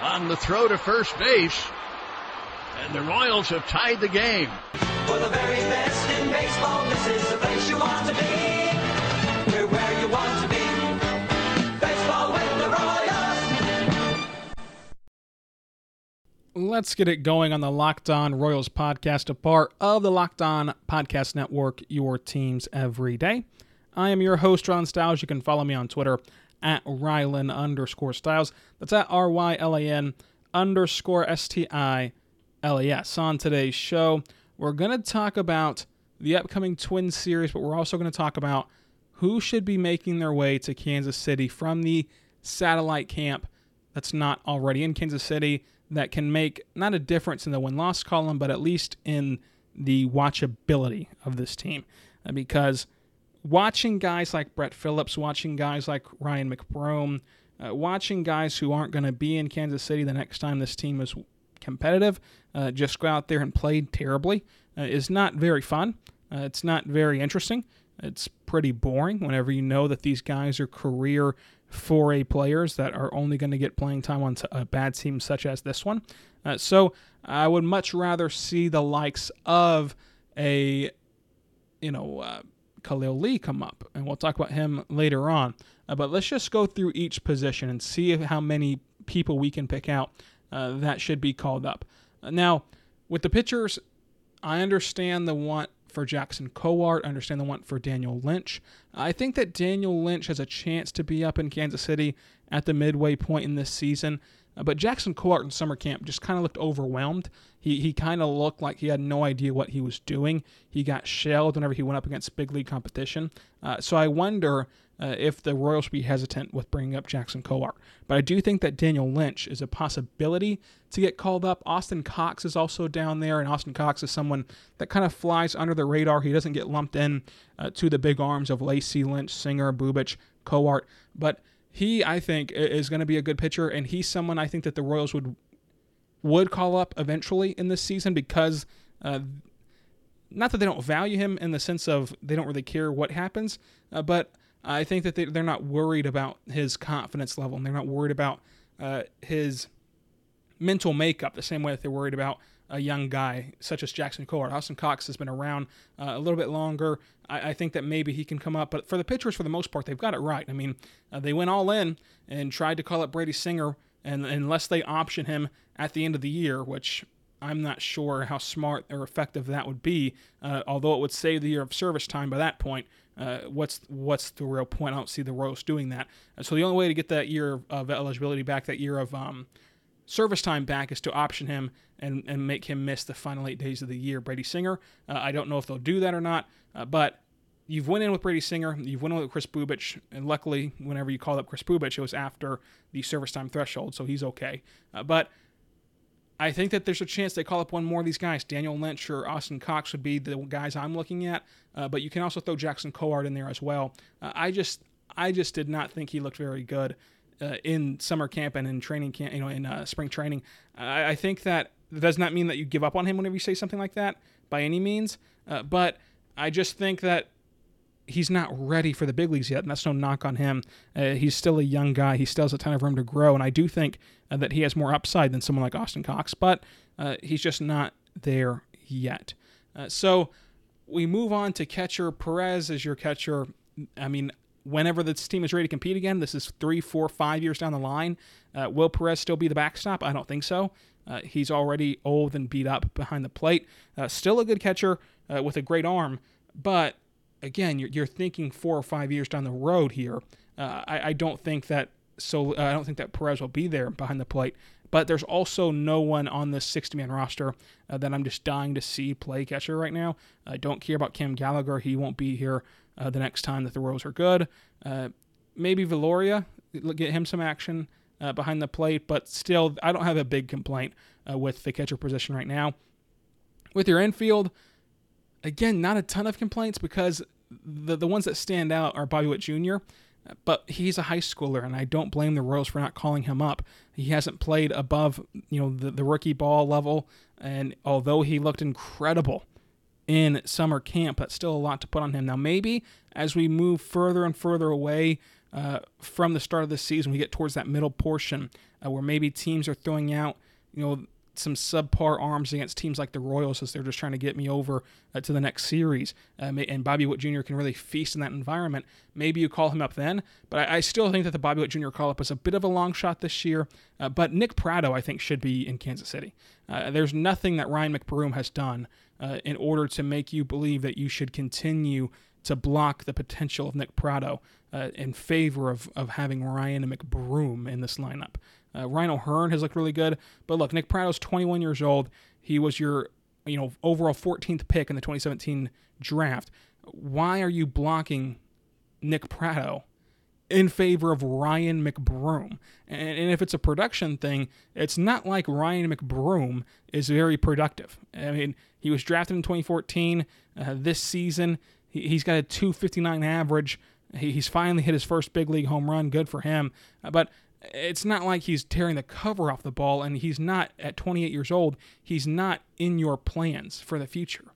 on the throw to first base. And the Royals have tied the game. For the very best in baseball, this is the place you want to be. We're where you want to be. Baseball with the Royals. Let's get it going on the Locked On Royals podcast, a part of the Locked On Podcast Network, your teams every day. I am your host, Ron Stiles. You can follow me on Twitter at Rylan underscore Stiles. That's at R Y L A N underscore S T I L A S. On today's show, we're going to talk about the upcoming Twin Series, but we're also going to talk about who should be making their way to Kansas City from the satellite camp that's not already in Kansas City that can make not a difference in the win loss column, but at least in the watchability of this team. Uh, Because watching guys like Brett Phillips, watching guys like Ryan McBroom, uh, watching guys who aren't going to be in Kansas City the next time this team is competitive, uh, just go out there and play terribly, uh, is not very fun. Uh, it's not very interesting. It's pretty boring whenever you know that these guys are career 4A players that are only going to get playing time on a bad team such as this one. Uh, so I would much rather see the likes of a, you know, uh, Khalil Lee come up, and we'll talk about him later on. Uh, but let's just go through each position and see how many people we can pick out uh, that should be called up. Uh, now, with the pitchers, I understand the want for Jackson Kowar. I understand the want for Daniel Lynch. I think that Daniel Lynch has a chance to be up in Kansas City at the midway point in this season. Uh, but Jackson Kowar in summer camp just kind of looked overwhelmed. He, he kind of looked like he had no idea what he was doing. He got shelled whenever he went up against big league competition. Uh, so I wonder uh, if the Royals be hesitant with bringing up Jackson Kowar. But I do think that Daniel Lynch is a possibility to get called up. Austin Cox is also down there, and Austin Cox is someone that kind of flies under the radar. He doesn't get lumped in uh, to the big arms of Lacy, Lynch, Singer, Bubic, Kowar. But he, I think, is going to be a good pitcher, and he's someone I think that the Royals would would call up eventually in this season because uh, not that they don't value him in the sense of they don't really care what happens, uh, but I think that they, they're not worried about his confidence level and they're not worried about uh, his mental makeup the same way that they're worried about a young guy such as Jackson Kowar. Austin Cox has been around uh, a little bit longer. I, I think that maybe he can come up, but for the pitchers, for the most part, they've got it right. I mean, uh, they went all in and tried to call up Brady Singer, and unless they option him at the end of the year, which I'm not sure how smart or effective that would be. Uh, although it would save the year of service time by that point, uh, what's what's the real point? I don't see the Royals doing that. Uh, so the only way to get that year of eligibility back, that year of um, service time back, is to option him and, and make him miss the final eight days of the year. Brady Singer. Uh, I don't know if they'll do that or not, uh, but you've went in with Brady Singer, you've went in with Kris Bubic, and luckily, whenever you called up Kris Bubic, it was after the service time threshold, so he's okay. Uh, but I think that there's a chance they call up one more of these guys. Daniel Lynch or Austin Cox would be the guys I'm looking at, uh, but you can also throw Jackson Kowar in there as well. Uh, I just, I just did not think he looked very good uh, in summer camp and in training camp, you know, in uh, spring training. I, I think that does not mean that you give up on him whenever you say something like that by any means, uh, but I just think that he's not ready for the big leagues yet, and that's no knock on him. Uh, he's still a young guy. He still has a ton of room to grow, and I do think uh, that he has more upside than someone like Austin Cox, but uh, he's just not there yet. Uh, so we move on to catcher. Perez is your catcher. I mean, whenever this team is ready to compete again, this is three, four, five years down the line. Uh, will Perez still be the backstop? I don't think so. Uh, he's already old and beat up behind the plate. Uh, still a good catcher uh, with a great arm, but again, you're, you're thinking four or five years down the road here. Uh, I, I don't think that so. Uh, I don't think that Perez will be there behind the plate. But there's also no one on this 60 man roster uh, that I'm just dying to see play catcher right now. I don't care about Cam Gallagher. He won't be here uh, the next time that the Royals are good. Uh, maybe Viloria, get him some action. uh, behind the plate, but still, I don't have a big complaint uh, with the catcher position right now. With your infield, again, not a ton of complaints because the the ones that stand out are Bobby Witt Jr. But he's a high schooler, and I don't blame the Royals for not calling him up. He hasn't played above, you know, the, the rookie ball level, and although he looked incredible in summer camp, that's still a lot to put on him. Now, maybe as we move further and further away uh, from the start of the season, we get towards that middle portion uh, where maybe teams are throwing out, you know, some subpar arms against teams like the Royals as they're just trying to get me over uh, to the next series. Um, and Bobby Witt Jr. can really feast in that environment. Maybe you call him up then, but I, I still think that the Bobby Witt Jr. call up was a bit of a long shot this year. Uh, but Nick Pratto, I think, should be in Kansas City. Uh, there's nothing that Ryan McBroom has done uh, in order to make you believe that you should continue to block the potential of Nick Pratto uh, in favor of, of having Ryan McBroom in this lineup. Uh, Ryan O'Hearn has looked really good, but look, Nick Pratto's 21 years old. He was your, you know, overall 14th pick in the 2017 draft. Why are you blocking Nick Pratto in favor of Ryan McBroom? And, and if it's a production thing, it's not like Ryan McBroom is very productive. I mean, he was drafted in 2014. Uh, this season, he, he's got a 259 average. He, he's finally hit his first big league home run. Good for him. Uh, but it's not like he's tearing the cover off the ball and he's not at 28 years old he's not in your plans for the future.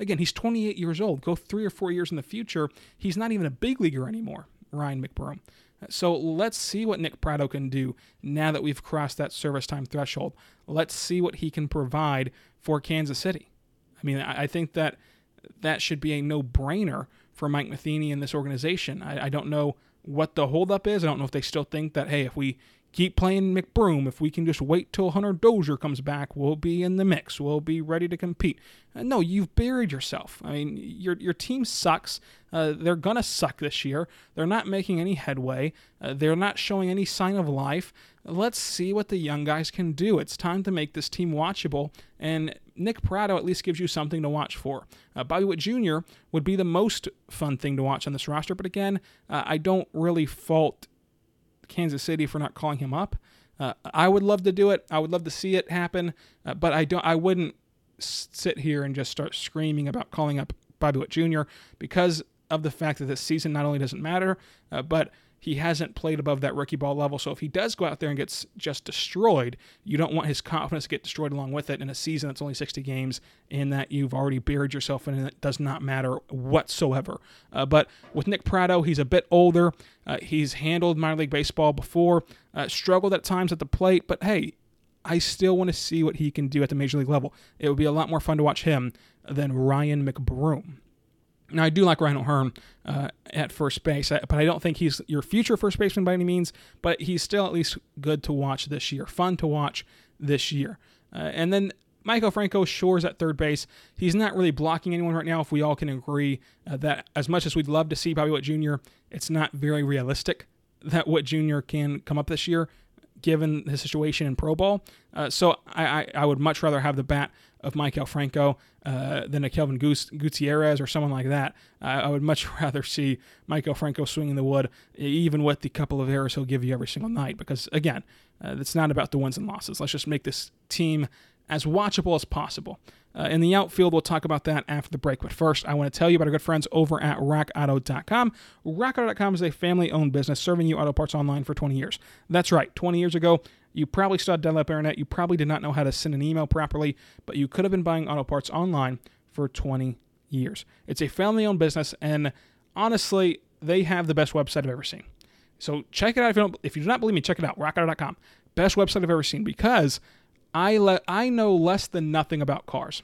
Again he's 28 years old. Go three or four years in the future he's not even a big leaguer anymore ryan mcbroom. So let's see what nick pratto can do now that we've crossed that service time threshold. Let's see what he can provide for kansas city. I mean i think that that should be a no-brainer for mike matheny and this organization. I, I don't know what the holdup is. I don't know if they still think that, hey, if we keep playing McBroom, if we can just wait till Hunter Dozier comes back, we'll be in the mix. We'll be ready to compete. Uh, no, you've buried yourself. I mean, your your team sucks. Uh, they're gonna suck this year. They're not making any headway. Uh, they're not showing any sign of life. Let's see what the young guys can do. It's time to make this team watchable, and Nick Pratto at least gives you something to watch for. Uh, Bobby Witt Jr. would be the most fun thing to watch on this roster, but again, uh, I don't really fault Kansas City for not calling him up. Uh, I would love to do it. I would love to see it happen, uh, but I don't. I wouldn't sit here and just start screaming about calling up Bobby Witt Jr. because of the fact that this season not only doesn't matter, uh, but he hasn't played above that rookie ball level. So if he does go out there and gets just destroyed, you don't want his confidence to get destroyed along with it in a season that's only 60 games in that you've already buried yourself in and it does not matter whatsoever. Uh, but with Nick Pratto, he's a bit older. Uh, he's handled minor league baseball before, uh, struggled at times at the plate, but hey, I still want to see what he can do at the major league level. It would be a lot more fun to watch him than Ryan McBroom. Now, I do like Ryan O'Hearn uh, at first base, but I don't think he's your future first baseman by any means, but he's still at least good to watch this year, fun to watch this year. Uh, and then Maikel Franco shores at third base. He's not really blocking anyone right now, if we all can agree uh, that as much as we'd love to see Bobby Witt Jr., it's not very realistic that Witt Jr. can come up this year given his situation in pro ball. Uh, so I, I, I, would much rather have the bat of Maikel Franco uh, than a Kelvin Gutierrez or someone like that. I would much rather see Maikel Franco swinging the wood, even with the couple of errors he'll give you every single night. Because again, uh, it's not about the wins and losses. Let's just make this team as watchable as possible. Uh, in the outfield, we'll talk about that after the break. But first, I want to tell you about our good friends over at RockAuto.com. RockAuto.com is a family owned business serving you auto parts online for 20 years. That's right, 20 years ago, you probably still had internet. You probably did not know how to send an email properly, but you could have been buying auto parts online for 20 years. It's a family-owned business, and honestly, they have the best website I've ever seen. So check it out. If you, don't, if you do not believe me, check it out. RockAuto.com. Best website I've ever seen because I le- I know less than nothing about cars.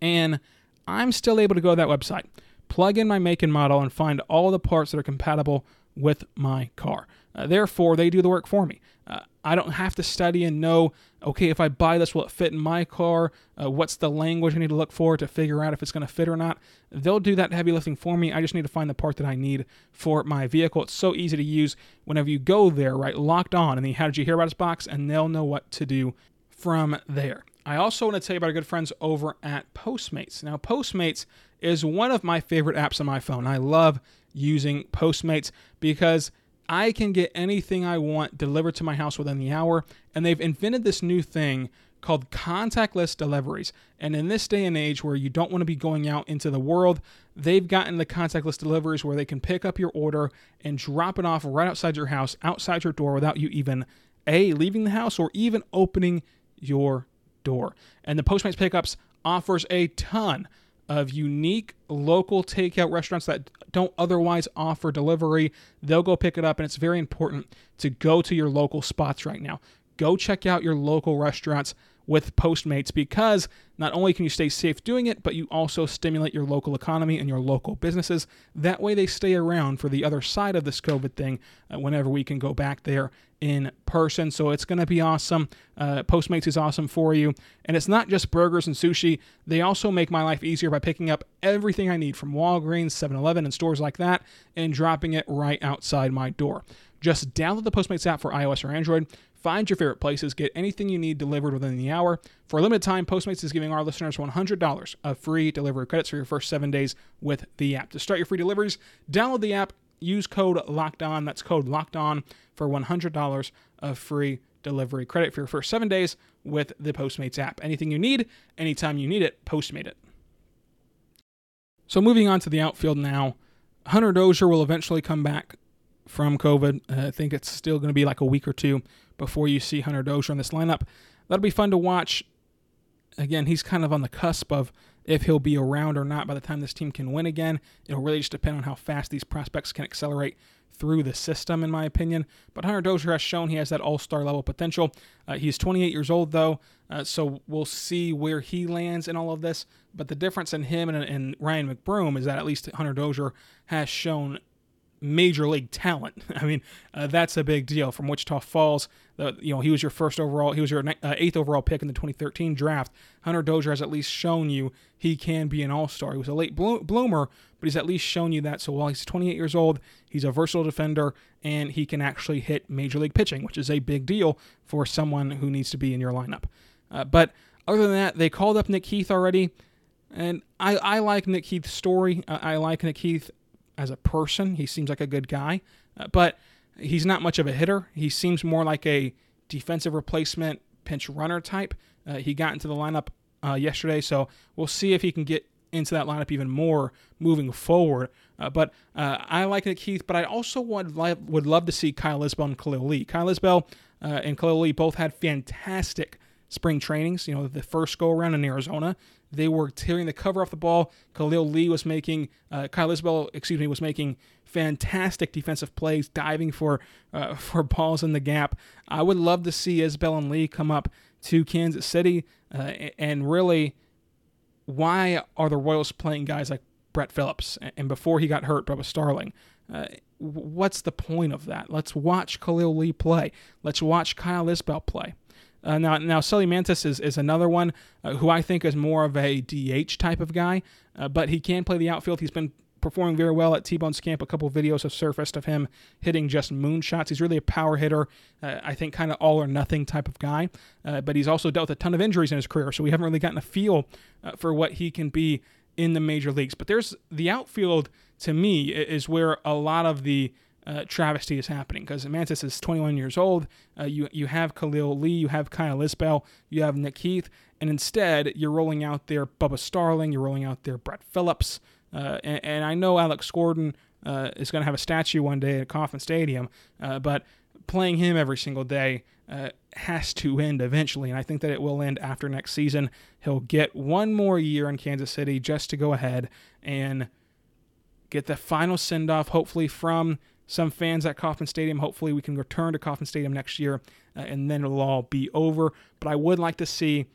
And I'm still able to go to that website, plug in my make and model, and find all the parts that are compatible with my car. Uh, therefore, they do the work for me. Uh, I don't have to study and know, okay, if I buy this, will it fit in my car? Uh, what's the language I need to look for to figure out if it's going to fit or not? They'll do that heavy lifting for me. I just need to find the part that I need for my vehicle. It's so easy to use whenever you go there, right? Locked on, and then how did you hear about this box? And they'll know what to do from there. I also want to tell you about our good friends over at Postmates. Now, Postmates is one of my favorite apps on my phone. I love using Postmates because I can get anything I want delivered to my house within the hour. And they've invented this new thing called contactless deliveries. And in this day and age where you don't want to be going out into the world, they've gotten the contactless deliveries where they can pick up your order and drop it off right outside your house, outside your door, without you even A, leaving the house or even opening your door. And the Postmates Pickups offers a ton of unique local takeout restaurants that don't otherwise offer delivery. They'll go pick it up, and it's very important to go to your local spots right now. Go check out your local restaurants with Postmates because not only can you stay safe doing it, but you also stimulate your local economy and your local businesses. That way, they stay around for the other side of this COVID thing uh, whenever we can go back there in person. So it's going to be awesome. Uh, Postmates is awesome for you. And it's not just burgers and sushi, they also make my life easier by picking up everything I need from Walgreens, 7 Eleven, and stores like that and dropping it right outside my door. Just download the Postmates app for iOS or Android. Find your favorite places, get anything you need delivered within the hour. For a limited time, Postmates is giving our listeners $100 of free delivery credits for your first seven days with the app. To start your free deliveries, download the app, use code Locked On. That's code Locked On for $100 of free delivery credit for your first seven days with the Postmates app. Anything you need, anytime you need it, Postmate it. So moving on to the outfield now, Hunter Dozier will eventually come back from COVID. Uh, I think it's still going to be like a week or two before you see Hunter Dozier in this lineup. That'll be fun to watch. Again, he's kind of on the cusp of if he'll be around or not by the time this team can win again. It'll really just depend on how fast these prospects can accelerate through the system, in my opinion. But Hunter Dozier has shown he has that all star level potential. Uh, he's 28 years old, though, uh, so we'll see where he lands in all of this. But the difference in him and, and Ryan McBroom is that at least Hunter Dozier has shown major league talent. I mean, uh, that's a big deal. From Wichita Falls, you know, he was your first overall, he was your uh, eighth overall pick in the 2013 draft. Hunter Dozier has at least shown you he can be an all star. He was a late blo- bloomer, but he's at least shown you that. So while he's 28 years old, he's a versatile defender and he can actually hit major league pitching, which is a big deal for someone who needs to be in your lineup. Uh, but other than that, they called up Nick Heath already. And I, I like Nick Heath's story. I like Nick Heath as a person. He seems like a good guy, uh, but he's not much of a hitter. He seems more like a defensive replacement pinch runner type. Uh, he got into the lineup uh, yesterday, so we'll see if he can get into that lineup even more moving forward. Uh, but uh, I like Nick Heath, but I also would li- would love to see Kyle Isbel and Khalil Lee. Kyle Isbel uh, and Khalil Lee both had fantastic spring trainings. You know, the first go around in Arizona, they were tearing the cover off the ball. Khalil Lee was making, uh, Kyle Isbel, excuse me, was making fantastic defensive plays, diving for uh, for balls in the gap. I would love to see Isbel and Lee come up to Kansas City uh, and really, why are the Royals playing guys like Brett Phillips and before he got hurt, Bubba Starling? Uh, what's the point of that? Let's watch Khalil Lee play. Let's watch Kyle Isbel play. Uh, now, now Seuly Matias is, is another one uh, who I think is more of a DH type of guy, uh, but he can play the outfield. He's been performing very well at T-Bone's camp. A couple videos have surfaced of him hitting just moonshots. He's really a power hitter. Uh, I think kind of all or nothing type of guy, uh, but he's also dealt with a ton of injuries in his career, so we haven't really gotten a feel uh, for what he can be in the major leagues. But there's the outfield to me is where a lot of the uh, travesty is happening because Matias is 21 years old. Uh, you you have Khalil Lee, you have Kyle Isbel, you have Nick Heath, and instead you're rolling out there Bubba Starling, you're rolling out there Brett Phillips, uh, and, and, I know Alex Gordon uh, is going to have a statue one day at Kauffman Stadium, uh, but playing him every single day uh, has to end eventually, and I think that it will end after next season. He'll get one more year in Kansas City just to go ahead and get the final send off, hopefully from some fans at Kauffman Stadium. Hopefully, we can return to Kauffman Stadium next year, uh, and then it'll all be over. But I would like to see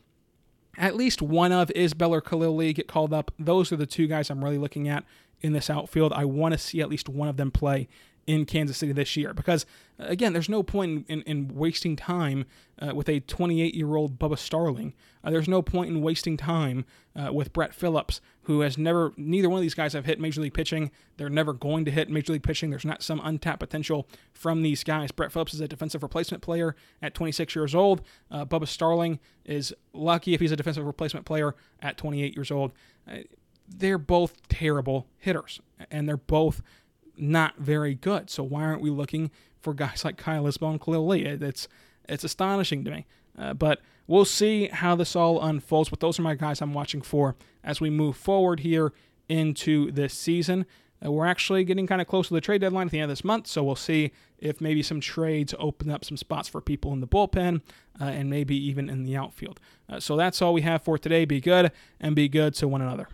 at least one of Isbel or Khalil Lee get called up. Those are the two guys I'm really looking at in this outfield. I want to see at least one of them play in Kansas City this year. Because, uh, again, there's no point in, in wasting time uh, with a 28 year old Bubba Starling. Uh, there's no point in wasting time uh, with Brett Phillips, who has never, neither one of these guys have hit Major League pitching. They're never going to hit Major League pitching. There's not some untapped potential from these guys. Brett Phillips is a defensive replacement player at 26 years old. Uh, Bubba Starling is lucky if he's a defensive replacement player at 28 years old. Uh, they're both terrible hitters, and they're both not very good. So why aren't we looking for guys like Kyle Isbel and Khalil Lee? It's it's astonishing to me. Uh, but we'll see how this all unfolds. But those are my guys I'm watching for as we move forward here into this season. Uh, we're actually getting kind of close to the trade deadline at the end of this month, so we'll see if maybe some trades open up some spots for people in the bullpen uh, and maybe even in the outfield. Uh, so that's all we have for today. Be good and be good to one another.